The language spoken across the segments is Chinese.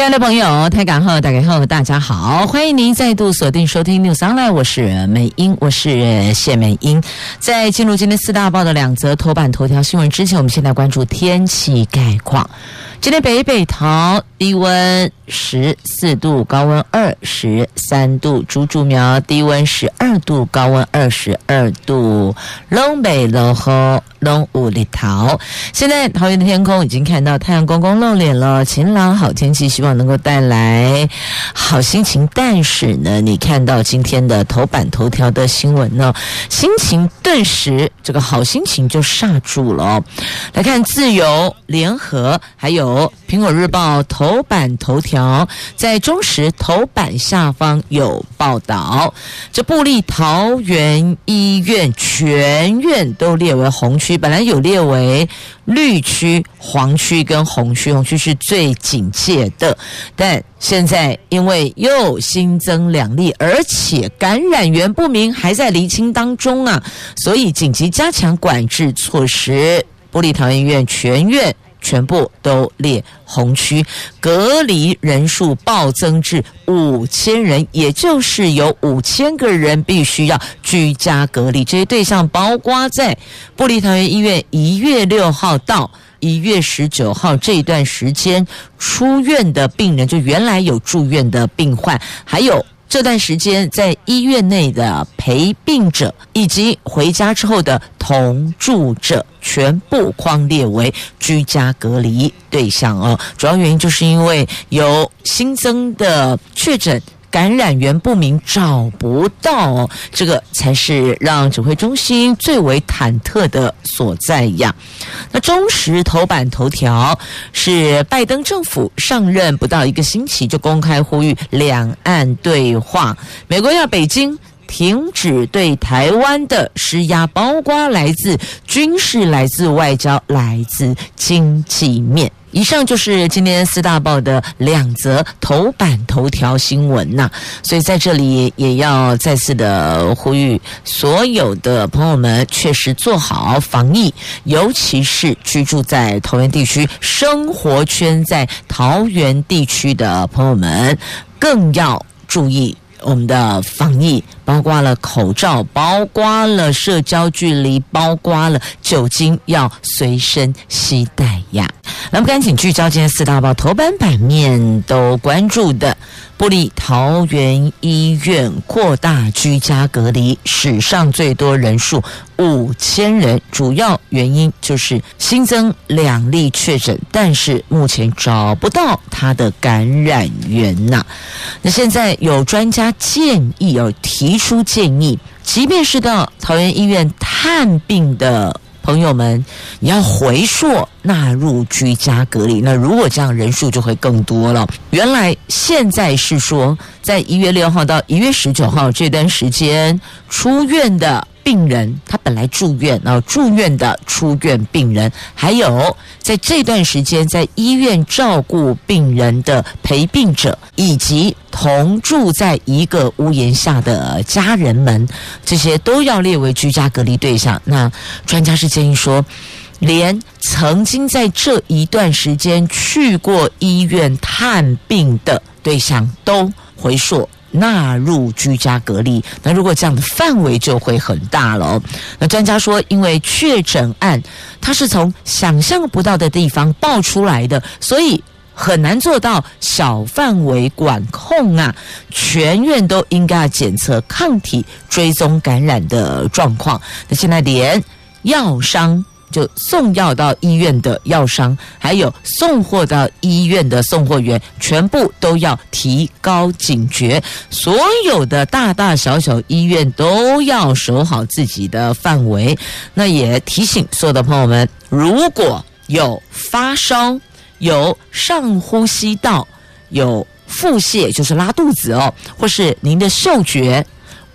亲爱的朋友，台港后，大家好，大家好，欢迎您再度锁定收听 News Online，我是美英，我是谢美英。在进入今天四大报的两则头版头条新闻之前，我们先来关注天气概况。今天北北桃低温十四度，高温二十三度；竹竹苗低温十二度，高温二十二度。龙北龙和龙五里桃，现在桃园的天空已经看到太阳公公露脸了，晴朗好天气，希望能够带来好心情。但是呢，你看到今天的头版头条的新闻呢，心情顿时这个好心情就刹住了。来看自由联合还有。苹果日报头版头条，在中时头版下方有报道，这布立桃园医院全院都列为红区，本来有列为绿区、黄区跟红区，红区是最警戒的，但现在因为又新增两例，而且感染源不明，还在厘清当中啊，所以紧急加强管制措施，布立桃园医院全院。全部都列红区，隔离人数暴增至五千人，也就是有五千个人必须要居家隔离。这些对象包括在部立桃园医院一月六号到一月十九号这段时间出院的病人，就原来有住院的病患，还有。这段时间在医院内的陪病者以及回家之后的同住者，全部框列为居家隔离对象哦。主要原因就是因为有新增的确诊。感染源不明，找不到，这个才是让指挥中心最为忐忑的所在呀。那中时头版头条是拜登政府上任不到一个星期，就公开呼吁两岸对话，美国要北京停止对台湾的施压，包括来自军事、来自外交、来自经济面。以上就是今天四大报的两则头版头条新闻呐、所以在这里也要再次的呼吁所有的朋友们，确实做好防疫，尤其是居住在桃园地区、生活圈在桃园地区的朋友们，更要注意。我们的防疫包括了口罩，包括了社交距离，包括了酒精要随身携带呀。那么赶紧聚焦今天四大报头版版面都关注的。部立桃园医院扩大居家隔离，史上最多人数五千人，主要原因就是新增两例确诊，但是目前找不到他的感染源呐。那现在有专家建议，有提出建议，即便是到桃园医院探病的。朋友们，你要回溯纳入居家隔离，那如果这样人数就会更多了。原来现在是说，在一月六号到一月十九号这段时间出院的。病人他本来住院，然后住院的出院病人，还有在这段时间在医院照顾病人的陪病者，以及同住在一个屋檐下的家人们，这些都要列为居家隔离对象。那专家是建议说，连曾经在这一段时间去过医院探病的对象都回溯。纳入居家隔离，那如果这样的范围就会很大了。那专家说，因为确诊案它是从想象不到的地方爆出来的，所以很难做到小范围管控啊。全院都应该要检测抗体，追踪感染的状况。那现在连药商。就送药到医院的药商，还有送货到医院的送货员，全部都要提高警觉。所有的大大小小医院都要守好自己的范围。那也提醒所有的朋友们，如果有发烧、有上呼吸道、有腹泻，就是拉肚子哦，或是您的嗅觉、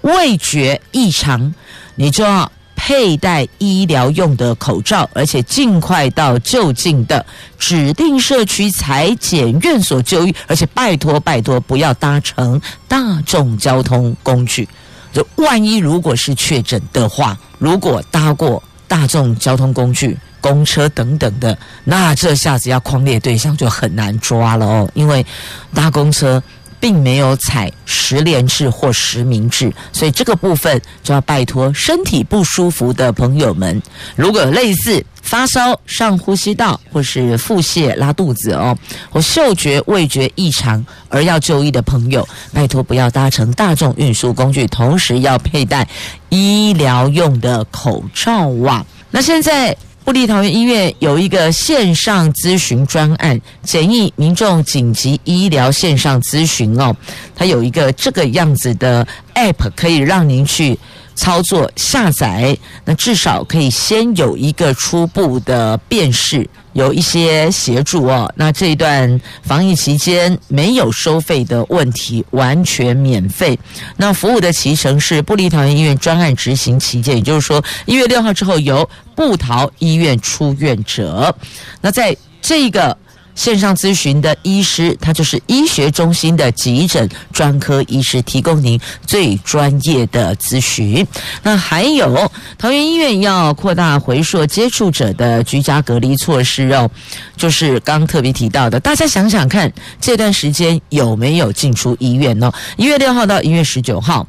味觉异常，你就要。佩戴医疗用的口罩，而且尽快到就近的指定社区采检院所就医，而且拜托拜托不要搭乘大众交通工具。就万一如果是确诊的话，如果搭过大众交通工具、公车等等的，那这下子要匡列对象就很难抓了哦，因为搭公车。并没有采十连制或实名制，所以这个部分就要拜托身体不舒服的朋友们，如果有类似发烧、上呼吸道或是腹泻、拉肚子哦，或嗅觉、味觉异常而要就医的朋友，拜托不要搭乘大众运输工具，同时要佩戴医疗用的口罩网。那现在。部立桃园医院有一个线上咨询专案，简易民众紧急医疗线上咨询哦，它有一个这个样子的 App，可以让您去操作下载，那至少可以先有一个初步的辨识。有一些协助哦，那这一段防疫期间没有收费的问题，完全免费。那服务的期程是布立桃园医院专案执行期间，也就是说一月六号之后由布桃医院出院者，那在这个。线上咨询的医师，他就是医学中心的急诊专科医师，提供您最专业的咨询。那还有桃园医院要扩大回溯接触者的居家隔离措施哦，就是刚特别提到的，大家想想看，这段时间有没有进出医院呢？一月六号到一月十九号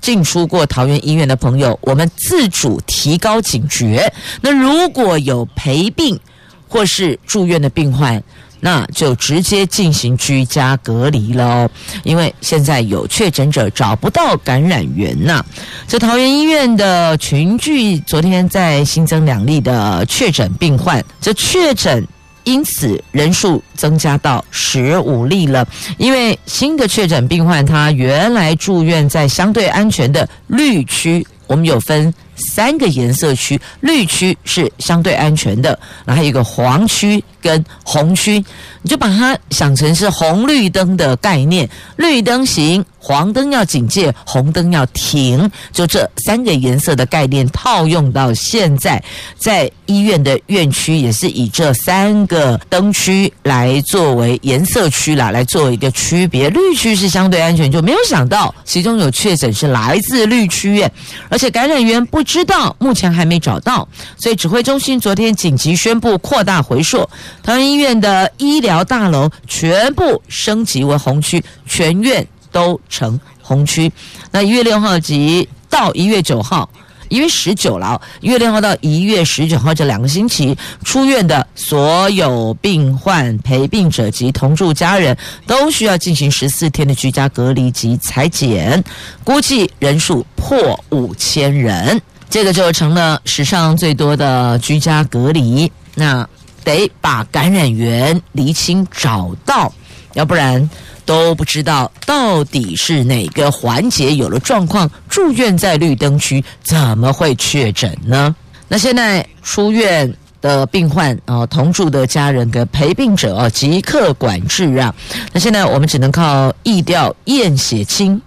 进出过桃园医院的朋友，我们自主提高警觉。那如果有陪病或是住院的病患，那就直接进行居家隔离了哦，因为现在有确诊者找不到感染源呐。这桃园医院的群聚，昨天在新增两例的确诊病患，这确诊因此人数增加到十五例了。因为新的确诊病患他原来住院在相对安全的绿区，我们有分。三个颜色区，绿区是相对安全的，然后还有一个黄区跟红区，你就把它想成是红绿灯的概念，绿灯行，黄灯要警戒，红灯要停，就这三个颜色的概念套用到现在，在医院的院区也是以这三个灯区来作为颜色区啦，来做一个区别。绿区是相对安全，就没有想到其中有确诊是来自绿区院，而且感染源不。知道目前还没找到，所以指挥中心昨天紧急宣布扩大回溯，桃园医院的医疗大楼全部升级为红区，全院都成红区。那一月六号及到一月九号，一月十九了，一月六号到一月十九号这两个星期出院的所有病患、陪病者及同住家人都需要进行十四天的居家隔离及采检，估计人数破五千人。这个就成了史上最多的居家隔离，那得把感染源厘清找到，要不然都不知道到底是哪个环节有了状况，住院在绿灯区，怎么会确诊呢？那现在出院的病患啊，同住的家人跟陪病者啊，即刻管制啊。那现在我们只能靠疫调验血清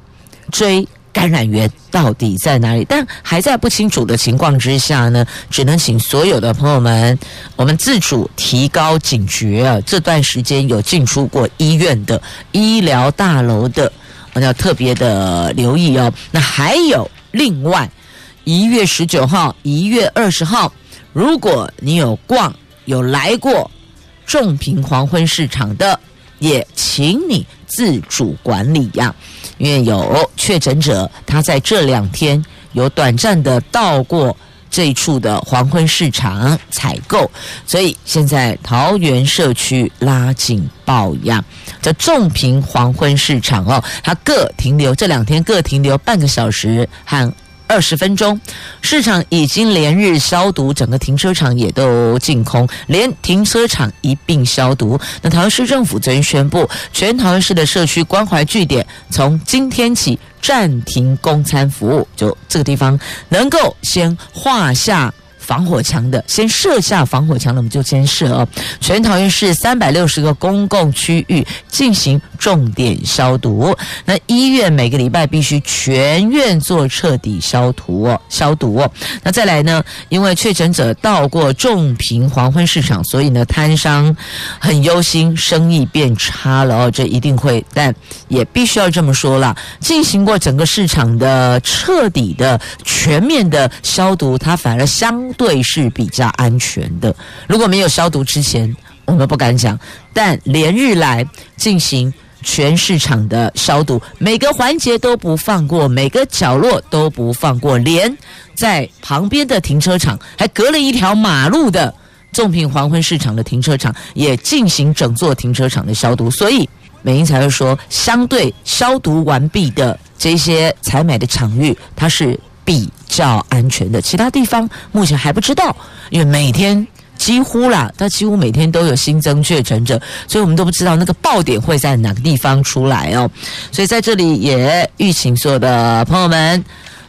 追。感染源到底在哪里？但还在不清楚的情况之下呢，只能请所有的朋友们，我们自主提高警觉啊！这段时间有进出过医院的医疗大楼的，我要特别的留意哦。那还有另外，一月十九号、一月二十号，如果你有逛、有来过仲平黄昏市场的，也请你自主管理呀。因为有确诊者，他在这两天有短暂的到过这一处的黄昏市场采购，所以现在桃园社区拉警报呀。这重平黄昏市场哦，它各停留这两天各停留半个小时和。二十分钟，市场已经连日消毒，整个停车场也都净空，连停车场一并消毒。那桃园市政府昨天宣布，全桃园市的社区关怀据点从今天起暂停供餐服务，就这个地方能够先画下防火墙的，先设下防火墙的，我们就先设哦。全桃园市三百六十个公共区域进行重点消毒。那医院每个礼拜必须全院做彻底消毒哦，消毒哦。那再来呢，因为确诊者到过重平黄昏市场，所以呢，摊商很忧心，生意变差了哦。这一定会，但也必须要这么说了，进行过整个市场的彻底的、全面的消毒，它反而相对是比较安全的。如果没有消毒之前，我们不敢讲，但连日来进行全市场的消毒，每个环节都不放过，每个角落都不放过，连在旁边的停车场，还隔了一条马路的众品黄昏市场的停车场，也进行整座停车场的消毒。所以美英才会说，相对消毒完毕的这些采买的场域，它是比较安全的。其他地方目前还不知道，因为每天。几乎啦，它几乎每天都有新增确诊者，所以我们都不知道那个爆点会在哪个地方出来哦。所以在这里也预请所有的朋友们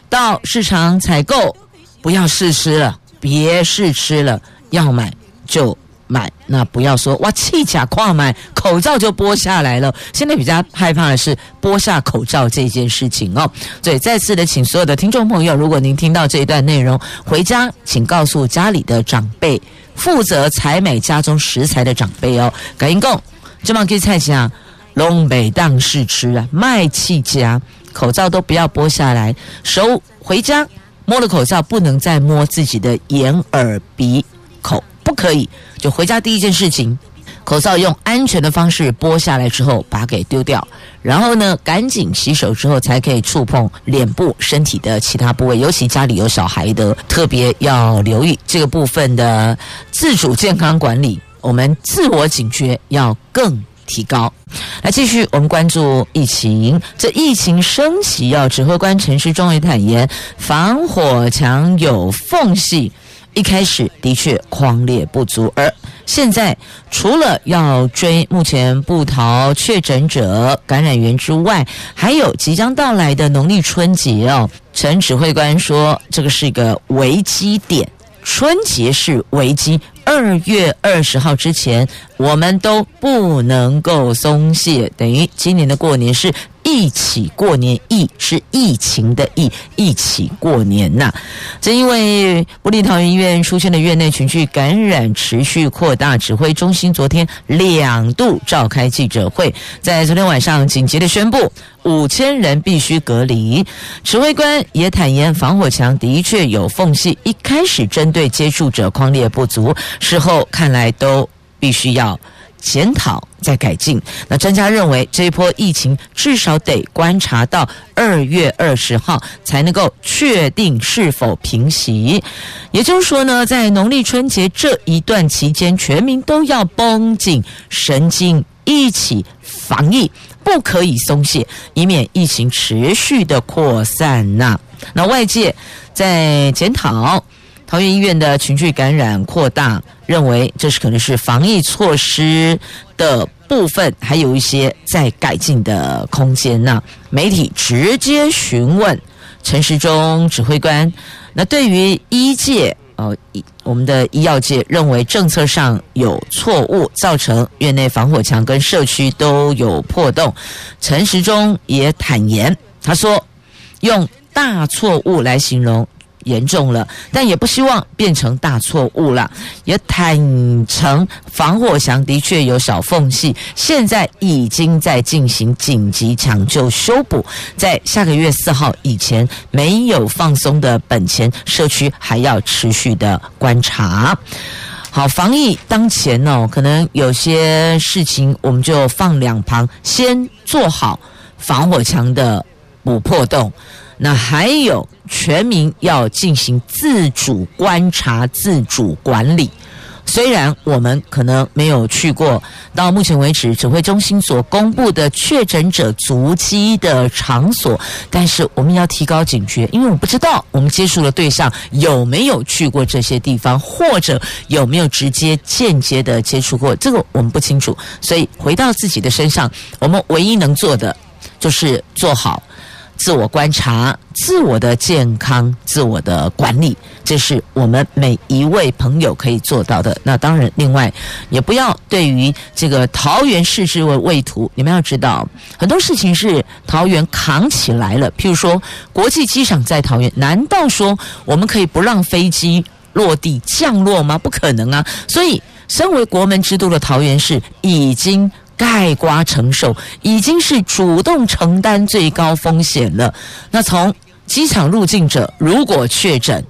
到市场采购，不要试吃了，别试吃了，要买就买，那不要说哇弃甲跨买口罩就剥下来了。现在比较害怕的是剥下口罩这件事情哦。所以再次的请所有的听众朋友，如果您听到这一段内容，回家请告诉家里的长辈。负责采买家中食材的长辈哦，赶紧讲，这么可以菜价，龙北当试吃啊，卖气家口罩都不要剥下来，手回家摸了口罩，不能再摸自己的眼耳鼻口，不可以，就回家第一件事情。口罩用安全的方式剥下来之后，把它给丢掉，然后呢，赶紧洗手之后才可以触碰脸部、身体的其他部位，尤其家里有小孩的，特别要留意这个部分的自主健康管理，我们自我警觉要更提高。来，继续我们关注疫情，这疫情升级，要指挥官陈时中也坦言，防火墙有缝隙。一开始的确匡列不足，而现在除了要追目前不逃确诊者感染源之外，还有即将到来的农历春节哦。陈指挥官说，这个是一个危机点，春节是危机，二月二十号之前我们都不能够松懈，等于今年的过年是。一起过年，疫是疫情的疫，一起过年呐、正因为部立桃园医院出现的院内群聚感染持续扩大，指挥中心昨天两度召开记者会，在昨天晚上紧急的宣布五千人必须隔离。指挥官也坦言，防火墙的确有缝隙，一开始针对接触者框列不足，事后看来都必须要。检讨再改进。那专家认为，这一波疫情至少得观察到二月二十号才能够确定是否平息。也就是说呢，在农历春节这一段期间，全民都要绷紧神经，一起防疫，不可以松懈，以免疫情持续的扩散呐。那外界在检讨。桃园医院的群聚感染扩大，认为这是可能是防疫措施的部分，还有一些在改进的空间。那媒体直接询问陈时中指挥官，那对于医界哦，我们的医药界认为政策上有错误，造成院内防火墙跟社区都有破洞。陈时中也坦言，他说用大错误来形容。严重了，但也不希望变成大错误了。也坦诚防火墙的确有小缝隙，现在已经在进行紧急抢救修补，在下个月四号以前没有放松的本钱，社区还要持续的观察。好，防疫当前哦，可能有些事情我们就放两旁，先做好防火墙的补破洞。那还有全民要进行自主观察、自主管理。虽然我们可能没有去过到目前为止指挥中心所公布的确诊者足迹的场所，但是我们要提高警觉，因为我不知道我们接触的对象有没有去过这些地方，或者有没有直接、间接的接触过，这个我们不清楚。所以回到自己的身上，我们唯一能做的就是做好。自我观察、自我的健康、自我的管理，这是我们每一位朋友可以做到的。那当然，另外也不要对于这个桃园视之为畏途。你们要知道，很多事情是桃园扛起来了。譬如说，国际机场在桃园，难道说我们可以不让飞机落地降落吗？不可能啊！所以，身为国门之都的桃园市，已经。盖瓜承受，已经是主动承担最高风险了。那从机场入境者如果确诊，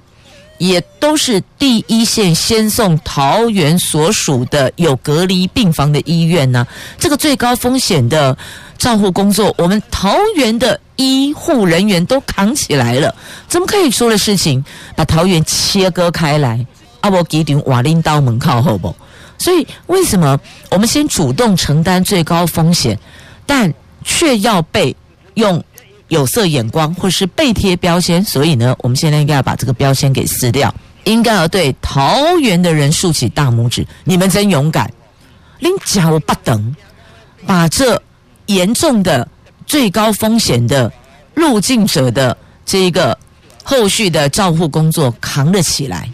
也都是第一线先送桃园所属的有隔离病房的医院呢。这个最高风险的照护工作，我们桃园的医护人员都扛起来了。怎么可以说的事情，把桃园切割开来？阿伯给点瓦林刀门靠后不？所以，为什么我们先主动承担最高风险，但却要被用有色眼光或是被贴标签？所以呢，我们现在应该要把这个标签给撕掉，应该要对桃园的人竖起大拇指，你们真勇敢！恁家我不等，把这严重的最高风险的入境者的这一个后续的照护工作扛了起来。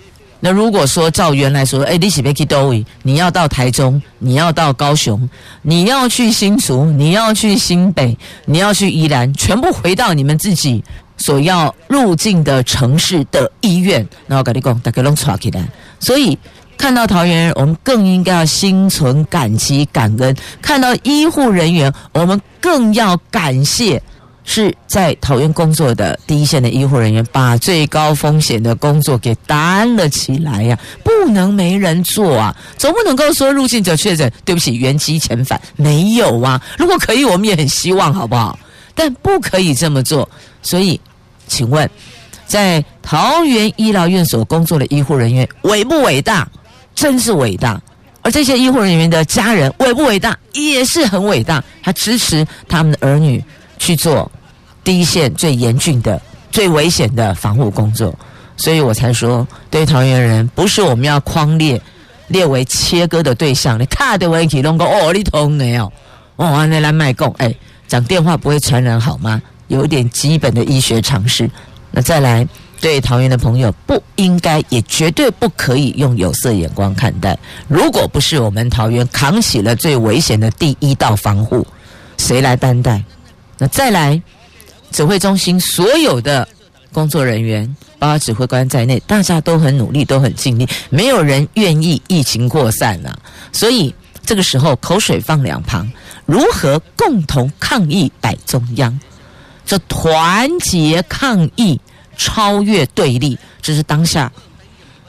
那如果说照原来说，哎，你是要去哪里？你要到台中，你要到高雄，你要去新竹，你要去新北，你要去宜兰，全部回到你们自己所要入境的城市的医院。那我跟你讲，大家拢错起来。所以看到桃园人，我们更应该要心存感激感恩；看到医护人员，我们更要感谢。是在桃园工作的第一线的医护人员，把最高风险的工作给担了起来呀、不能没人做啊！总不能够说入境者确诊，对不起，原机遣返没有啊？如果可以，我们也很希望，好不好？但不可以这么做。所以，请问，在桃园医疗院所工作的医护人员伟不伟大？真是伟大！而这些医护人员的家人伟不伟大？也是很伟大，他支持他们的儿女。去做第一线最严峻的、最危险的防护工作，所以我才说，对桃园人，不是我们要框列列为切割的对象。你卡的问题，拢讲哦，你通没有？哦，你来卖供，哎，讲电话不会传染好吗？有一点基本的医学常识。那再来，对桃园的朋友，不应该也绝对不可以用有色眼光看待。如果不是我们桃园扛起了最危险的第一道防护，谁来担待？那再来，指挥中心所有的工作人员，包括指挥官在内，大家都很努力，都很尽力，没有人愿意疫情扩散呐、啊。所以这个时候，口水放两旁，如何共同抗疫摆中央？这团结抗疫，超越对立，这是当下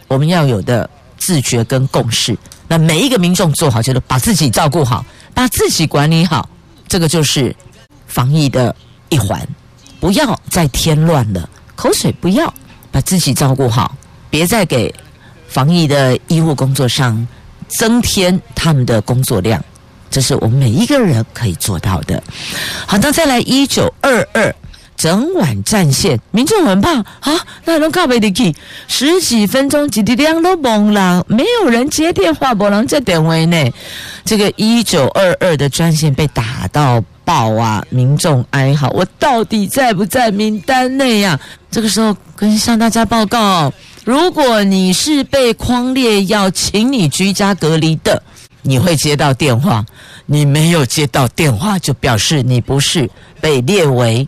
我们要有的自觉跟共识。那每一个民众做好，就是把自己照顾好，把自己管理好，这个就是。防疫的一环，不要再添乱了。口水不要，把自己照顾好，别再给防疫的医护工作上增添他们的工作量。这是我们每一个人可以做到的。好，那再来一九二二。整晚战线，民众很怕啊！那能靠北的去十几分钟，几滴亮都懵了，没有人接电话，不能接电话呢。这个一九二二的专线被打到报啊！民众哀嚎，我到底在不在名单内呀？这个时候跟向大家报告，如果你是被框列要请你居家隔离的，你会接到电话；你没有接到电话，就表示你不是被列为。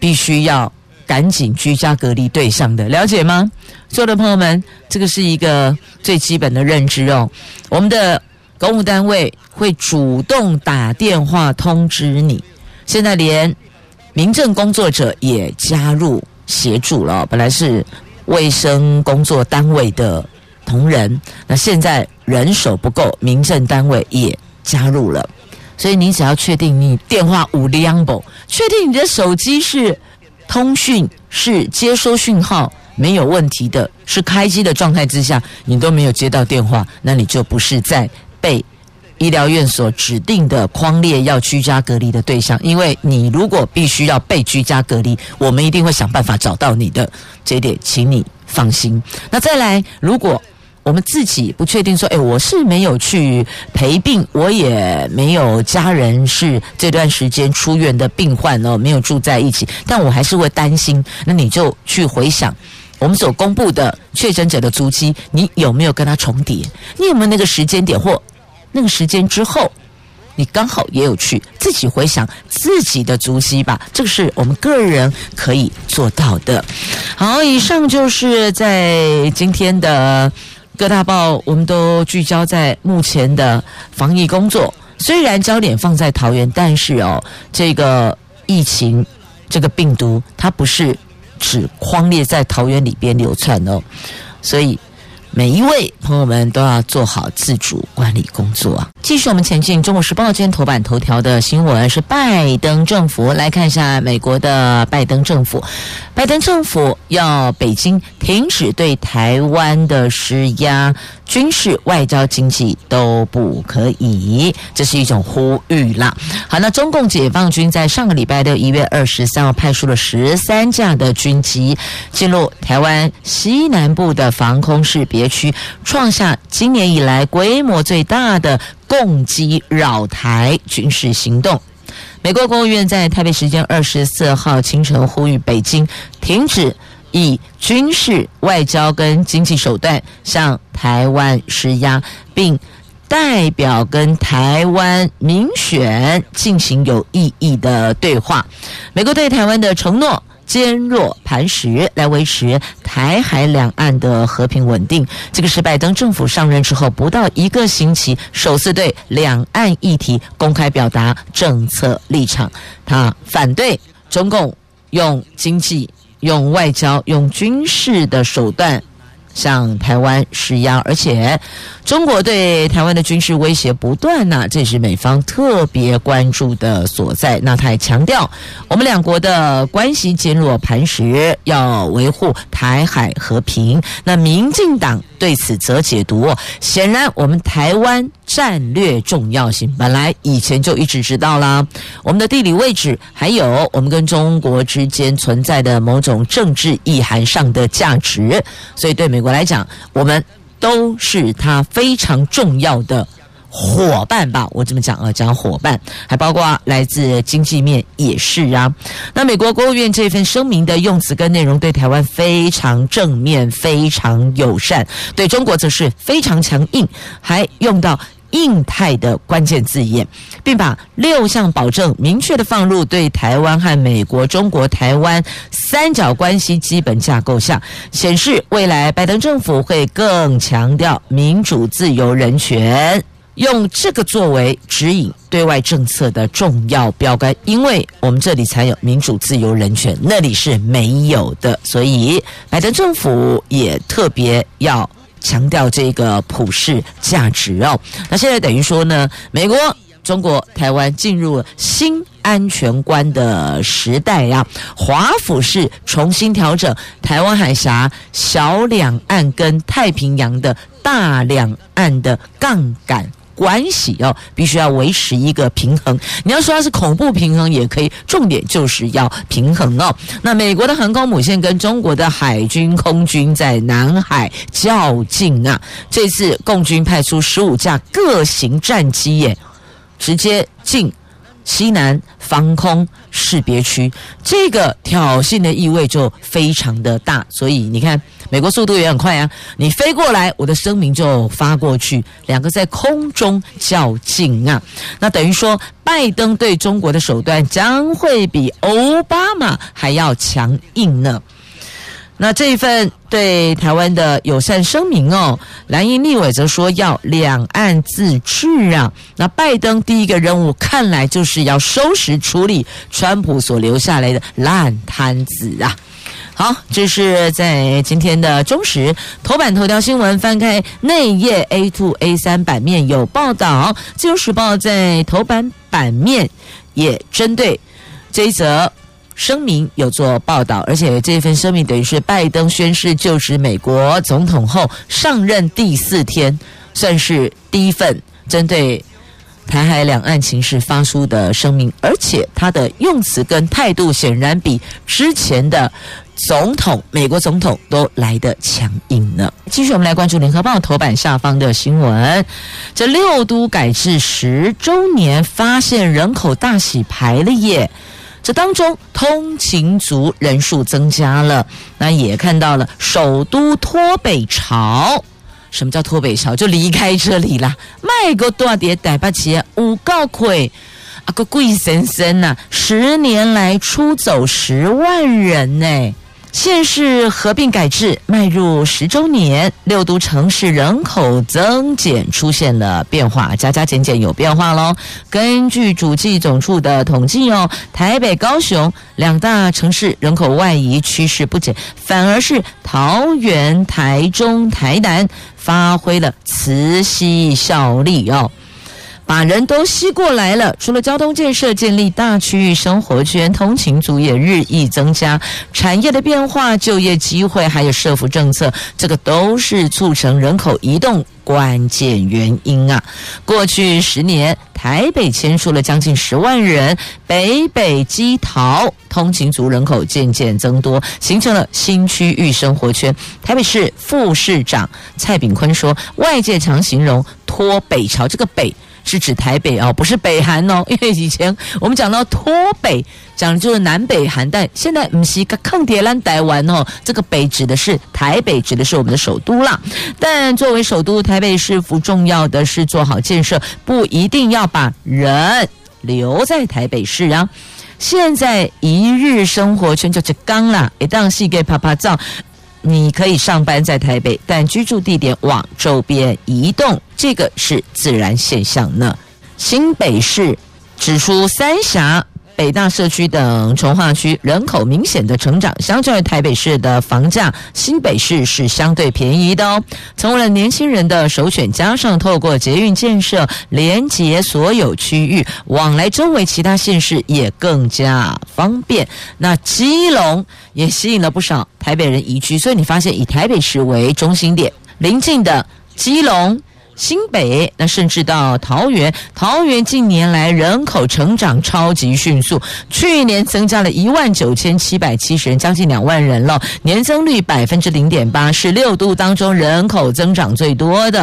必须要赶紧居家隔离对象的，了解吗？所有的朋友们，这个是一个最基本的认知哦。我们的公务单位会主动打电话通知你。现在连民政工作者也加入协助了，本来是卫生工作单位的同仁，那现在人手不够，民政单位也加入了。所以你只要确定你电话无亮不，确定你的手机是通讯是接收讯号没有问题的，是开机的状态之下，你都没有接到电话，那你就不是在被医疗院所指定的框列要居家隔离的对象。因为你如果必须要被居家隔离，我们一定会想办法找到你的，这一点请你放心。那再来，如果我我们自己不确定说，哎，我是没有去陪病，我也没有家人是这段时间出院的病患哦，没有住在一起，但我还是会担心。那你就去回想我们所公布的确诊者的足迹，你有没有跟他重叠？你有没有那个时间点或那个时间之后？你刚好也有去自己回想自己的足迹吧，这个是我们个人可以做到的。好，以上就是在今天的各大报，我们都聚焦在目前的防疫工作。虽然焦点放在桃园，但是哦，这个疫情，这个病毒，它不是只荒列在桃园里边流窜哦，所以。每一位朋友们都要做好自主管理工作！继续我们前进，《中国时报》今天头版头条的新闻是拜登政府。来看一下美国的拜登政府，拜登政府要北京停止对台湾的施压。军事、外交、经济都不可以，这是一种呼吁啦。好，那中共解放军在上个礼拜六一月二十三号派出了十三架的军机进入台湾西南部的防空识别区，创下今年以来规模最大的共机扰台军事行动。美国国务院在台北时间二十四号清晨呼吁北京停止。以军事、外交跟经济手段向台湾施压，并代表跟台湾民选进行有意义的对话。美国对台湾的承诺坚若磐石，来维持台海两岸的和平稳定。这个是拜登政府上任之后不到一个星期，首次对两岸议题公开表达政策立场。他反对中共用经济。用外交、用军事的手段向台湾施压，而且中国对台湾的军事威胁不断呐，这是美方特别关注的所在。那他也强调，我们两国的关系坚若磐石，要维护台海和平。那民进党对此则解读，显然我们台湾。战略重要性本来以前就一直知道啦，我们的地理位置，还有我们跟中国之间存在的某种政治意涵上的价值，所以对美国我来讲，我们都是他非常重要的伙伴吧。我这么讲啊，讲伙伴，还包括来自经济面也是啊。那美国国务院这份声明的用词跟内容对台湾非常正面，非常友善，对中国则是非常强硬，还用到。印太的关键字眼，并把六项保证明确地放入对台湾和美国、中国、台湾三角关系基本架构下，显示未来拜登政府会更强调民主、自由、人权，用这个作为指引对外政策的重要标杆。因为我们这里才有民主、自由、人权，那里是没有的，所以拜登政府也特别要。强调这个普世价值哦，那现在等于说呢，美国、中国、台湾进入了新安全观的时代呀。华府是重新调整台湾海峡小两岸跟太平洋的大两岸的杠杆。关系哦，必须要维持一个平衡。你要说它是恐怖平衡也可以，重点就是要平衡哦。那美国的航空母舰跟中国的海军、空军在南海较劲啊，这次共军派出十五架各型战机耶，直接进。西南防空识别区，这个挑衅的意味就非常的大，所以你看，美国速度也很快啊，你飞过来，我的声明就发过去，两个在空中较劲啊，那等于说，拜登对中国的手段将会比奥巴马还要强硬呢。那这一份对台湾的友善声明哦，蓝营立委则说要两岸自治啊。那拜登第一个任务看来就是要收拾处理川普所留下来的烂摊子啊。好，这是在今天的中时头版头条新闻，翻开内页 A two A 三版面有报道，自由时报在头版版面也针对这一则。声明有做报道，而且这份声明等于是拜登宣誓就职美国总统后上任第四天，算是第一份针对台海两岸情势发出的声明，而且他的用词跟态度显然比之前的总统、美国总统都来得强硬呢。继续，我们来关注《联合报》头版下方的新闻：这六都改制十周年，发现人口大洗牌了耶！这当中通勤族人数增加了，那也看到了首都脱北潮。什么叫脱北潮？就离开这里啦。卖个多点台北市五告亏啊个贵森森呐，十年来出走十万人呢。县市合并改制迈入十周年，六都城市人口增减出现了变化，加加减减有变化喽。根据主计总处的统计哦，台北、高雄两大城市人口外移趋势不减，反而是桃园、台中、台南发挥了磁吸效力哦。把人都吸过来了。除了交通建设、建立大区域生活圈，通勤族也日益增加。产业的变化、就业机会，还有社福政策，这个都是促成人口移动关键原因啊。过去十年，台北迁出了将近十万人，北北基桃通勤族人口渐渐增多，形成了新区域生活圈。台北市副市长蔡炳坤说：“外界常形容脱北潮，这个北。”是指台北哦，不是北韩哦，因为以前我们讲到脱北，讲的就是南北韩，但现在不是个抗铁兰台湾哦，这个北指的是台北，指的是我们的首都啦。但作为首都，台北市府重要的是做好建设，不一定要把人留在台北市啊。现在一日生活圈就是刚啦，一档戏给啪啪照。你可以上班在台北，但居住地点往周边移动，这个是自然现象呢。新北市指出，三峡。北大社区等从化区人口明显的成长，相较于台北市的房价，新北市是相对便宜的哦，成为了年轻人的首选。加上透过捷运建设连接所有区域，往来周围其他县市也更加方便。那基隆也吸引了不少台北人移居，所以你发现以台北市为中心点，邻近的基隆。新北，那甚至到桃园，桃园近年来人口成长超级迅速，去年增加了一万九千七百七十人，将近两万人了，年增率百分之零点八，是六都当中人口增长最多的。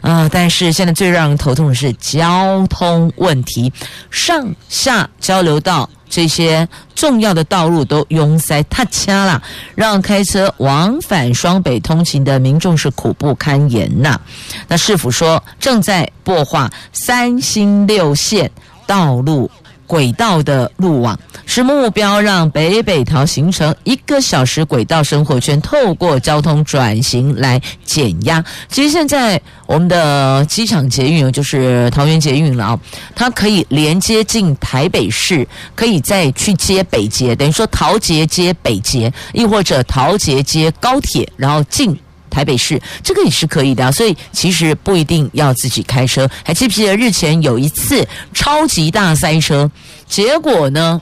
啊、呃，但是现在最让人头痛的是交通问题，上下交流道。这些重要的道路都拥塞塌掐了，让开车往返双北通勤的民众是苦不堪言呐。那市府说正在擘画三星六线道路。轨道的路网是目标，让北北桃形成一个小时轨道生活圈，透过交通转型来减压。其实现在我们的机场捷运就是桃园捷运了啊，它可以连接进台北市，可以再去接北捷，等于说桃捷接北捷，亦或者桃捷接高铁，然后进。台北市这个也是可以的，所以其实不一定要自己开车。还记不记得日前有一次超级大塞车，结果呢，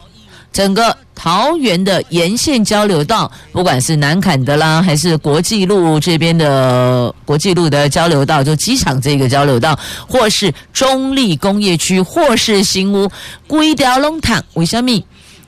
整个桃园的沿线交流道，不管是南坎的啦，还是国际路这边的国际路的交流道，就机场这个交流道，或是中坜工业区，或是新屋，规条拢躺。为什么？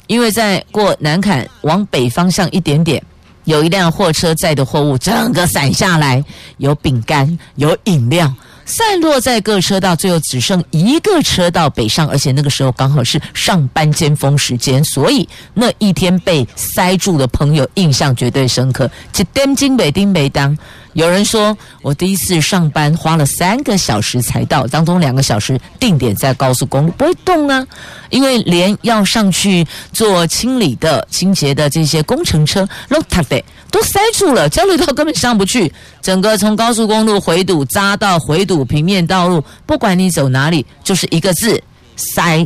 因为在过南坎往北方向一点点。有一辆货车载的货物整个散下来，有饼干，有饮料，散落在各车道，最后只剩一个车道北上，而且那个时候刚好是上班尖峰时间，所以那一天被塞住的朋友印象绝对深刻。这点钟没叮没当。有人说，我第一次上班花了三个小时才到，当中两个小时定点在高速公路，不会动啊，因为连要上去做清理的、清洁的这些工程车，都塌的都塞住了，交流道根本上不去，整个从高速公路回堵匝道回堵平面道路，不管你走哪里，就是一个字塞，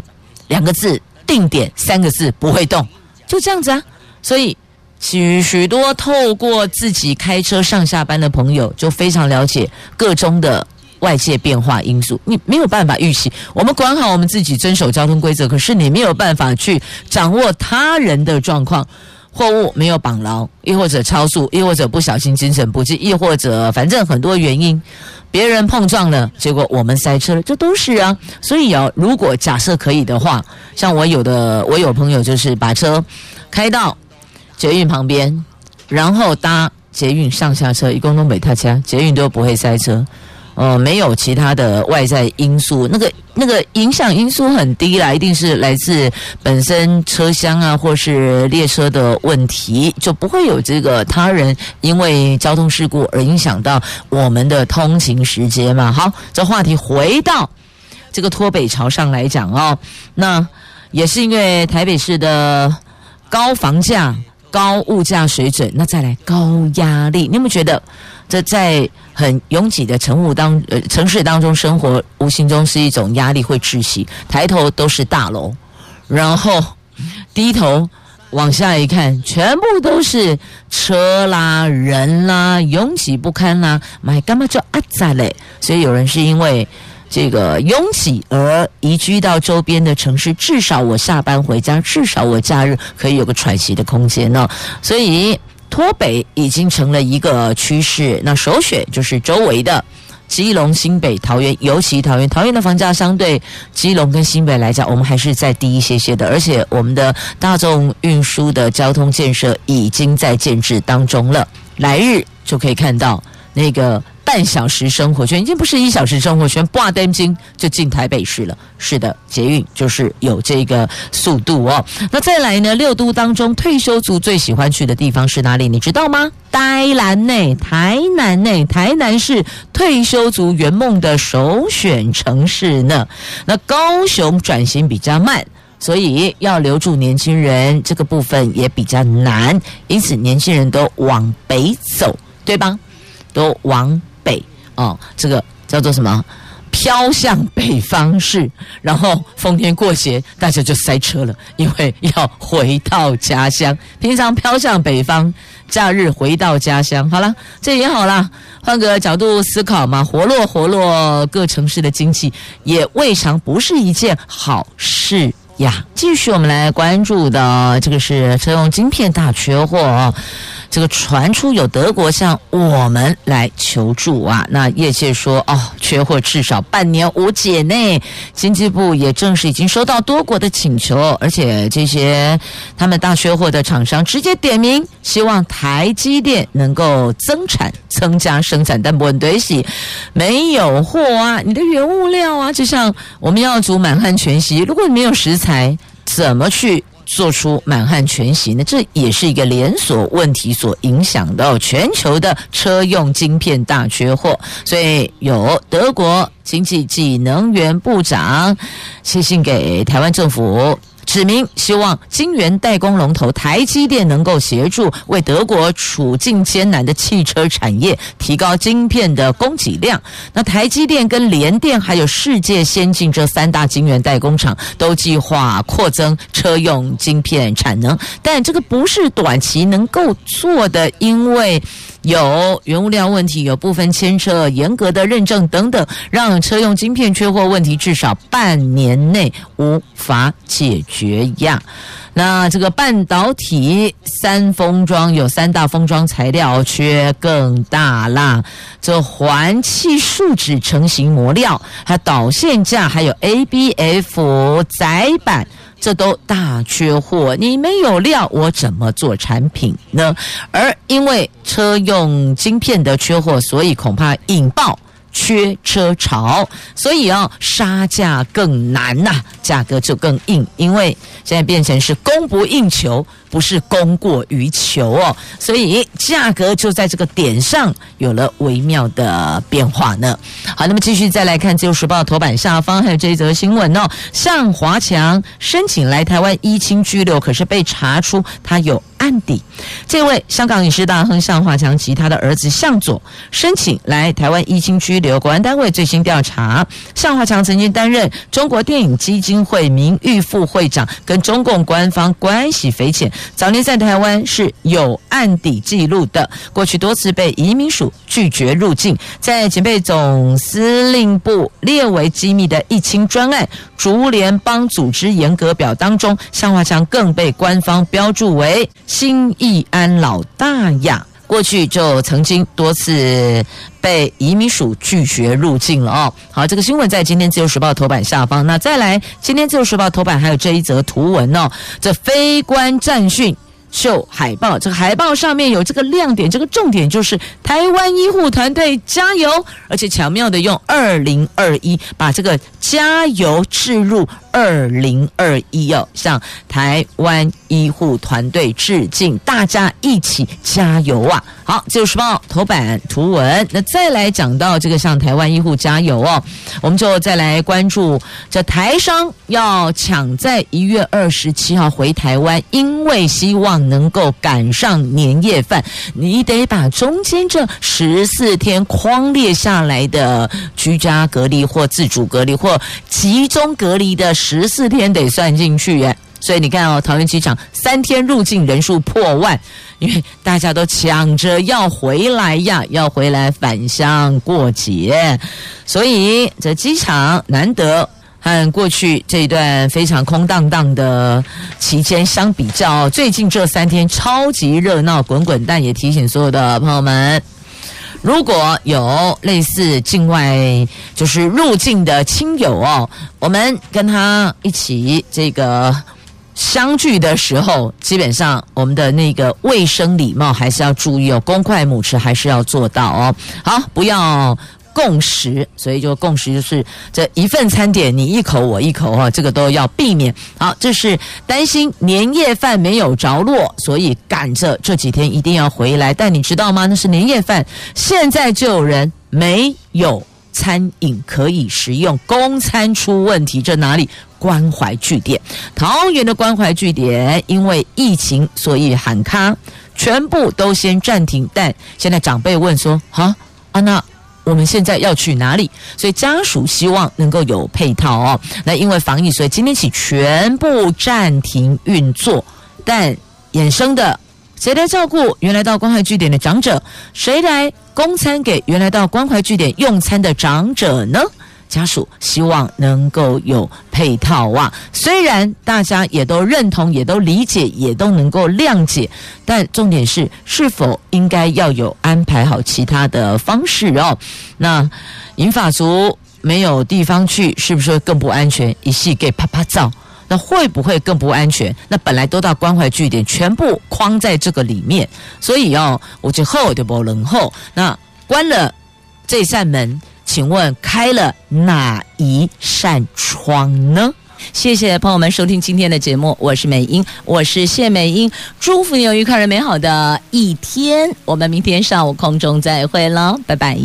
两个字定点，三个字不会动，就这样子啊，所以。许许多透过自己开车上下班的朋友，就非常了解各中的外界变化因素。你没有办法预期，我们管好我们自己，遵守交通规则，可是你没有办法去掌握他人的状况。货物没有绑牢，亦或者超速，亦或者不小心精神不济，亦或者反正很多原因。别人碰撞了，结果我们塞车了，这都是啊。所以啊，如果假设可以的话，像我有的我有朋友就是把车开到捷运旁边，然后搭捷运上下车，一共都没他家，捷运都不会塞车。呃，没有其他的外在因素，那个那个影响因素很低啦，一定是来自本身车厢啊，或是列车的问题，就不会有这个他人因为交通事故而影响到我们的通勤时间嘛。好，这话题回到这个脱北潮上来讲哦，那也是因为台北市的高房价、高物价水准，那再来高压力，你有没有觉得这在？很拥挤的城雾当呃城市当中生活，无形中是一种压力会窒息。抬头都是大楼，然后低头往下一看，全部都是车啦、人啦，拥挤不堪啦。买干嘛就阿杂嘞？所以有人是因为这个拥挤而移居到周边的城市，至少我下班回家，至少我假日可以有个喘息的空间呢。所以。脱北已经成了一个趋势，那首选就是周围的基隆、新北、桃园，尤其桃园，桃园的房价相对基隆跟新北来讲，我们还是再低一些些的，而且我们的大众运输的交通建设已经在建置当中了，来日就可以看到那个。半小时生活圈已经不是一小时生活圈，挂灯金就进台北市了。是的，捷运就是有这个速度哦。那再来呢？六都当中退休族最喜欢去的地方是哪里？你知道吗？台南内，台南内，台南是退休族圆梦的首选城市呢。那高雄转型比较慢，所以要留住年轻人这个部分也比较难，因此年轻人都往北走，对吧？都往。北哦，这个叫做什么？飘向北方式，然后逢年过节大家就塞车了，因为要回到家乡。平常飘向北方，假日回到家乡。好了，这也好啦，换个角度思考嘛，活络活络各城市的经济，也未尝不是一件好事呀。继续我们来关注的这个是车用晶片大缺货哦。这个传出有德国向我们来求助啊，那业界说哦，缺货至少半年无解呢。经济部也证实已经收到多国的请求，而且这些他们大缺货的厂商直接点名，希望台积电能够增产、增加生产，但不问对是没有货啊，你的原物料啊，就像我们要煮满汉全席，如果你没有食才，怎么去？做出满汉全席呢，这也是一个连锁问题所影响到全球的车用晶片大缺货，所以有德国经济及能源部长写信给台湾政府。指明希望晶圆代工龙头台积电能够协助为德国处境艰难的汽车产业提高晶片的供给量。那台积电跟联电还有世界先进这三大晶圆代工厂都计划扩增车用晶片产能，但这个不是短期能够做的，因为。有原物料问题，有部分牵涉严格的认证等等，让车用晶片缺货问题至少半年内无法解决呀。那这个半导体三封装有三大封装材料缺更大啦，这环气树脂成型模料、还导线架、还有 ABF 载板。这都大缺货，你没有料，我怎么做产品呢？而因为车用晶片的缺货，所以恐怕引爆缺车潮，所以啊，杀价更难呐、价格就更硬，因为现在变成是供不应求。不是供过于求哦，所以价格就在这个点上有了微妙的变化呢。好，那么继续再来看《自由时报》头版下方还有这一则新闻哦，向华强申请来台湾依亲居留，可是被查出他有案底。这位香港影视大亨向华强及他的儿子向佐申请来台湾依亲居留，国安单位最新调查，向华强曾经担任中国电影基金会名誉副会长，跟中共官方关系匪浅。早年在台湾是有案底记录的，过去多次被移民署拒绝入境，在警备总司令部列为机密的“一清专案”竹联邦组织严格表当中，向华强更被官方标注为“新义安老大”呀。过去就曾经多次被移民署拒绝入境了哦。好，这个新闻在今天自由时报头版下方。那再来，今天自由时报头版还有这一则图文哦，这非官战训。秀海报，这个海报上面有这个亮点，这个重点就是台湾医护团队加油，而且巧妙的用二零二一把这个加油置入二零二一哦，向台湾医护团队致敬，大家一起加油啊！好，自由时报头版图文，那再来讲到这个向台湾医护加油哦，我们就再来关注这台商要抢在一月二十七号回台湾，因为希望。能够赶上年夜饭，你得把中间这十四天框列下来的居家隔离或自主隔离或集中隔离的十四天得算进去耶。所以你看哦，桃园机场三天入境人数破万，因为大家都抢着要回来呀，要回来返乡过节，所以这机场难得。和过去这一段非常空荡荡的期间相比较，最近这三天超级热闹滚滚，但也提醒所有的朋友们，如果有类似境外就是入境的亲友哦，我们跟他一起这个相聚的时候，基本上我们的那个卫生礼貌还是要注意哦，公筷母匙还是要做到哦。好，不要。共识，所以就共识就是这一份餐点，你一口我一口哈，这个都要避免。好，这是担心年夜饭没有着落，所以赶着这几天一定要回来。但你知道吗？那是年夜饭，现在就有人没有餐饮可以食用，公餐出问题。这哪里？关怀据点，桃园的关怀据点因为疫情，所以喊卡，全部都先暂停。但现在长辈问说：哈，啊那。我们现在要去哪里？所以家属希望能够有配套哦。那因为防疫，所以今天起全部暂停运作。但衍生的，谁来照顾原来到关怀据点的长者？谁来供餐给原来到关怀据点用餐的长者呢？家属希望能够有配套啊，虽然大家也都认同，也都理解，也都能够谅解，但重点是是否应该要有安排好其他的方式哦？那银发族没有地方去，是不是更不安全？一系给啪啪照，那会不会更不安全？那本来都到关怀据点，全部框在这个里面，所以哦，我就后就不能后，那关了这扇门。请问开了哪一扇窗呢？谢谢朋友们收听今天的节目，我是美英，我是谢美英，祝福你有愉快而美好的一天，我们明天上午空中再会喽，拜拜。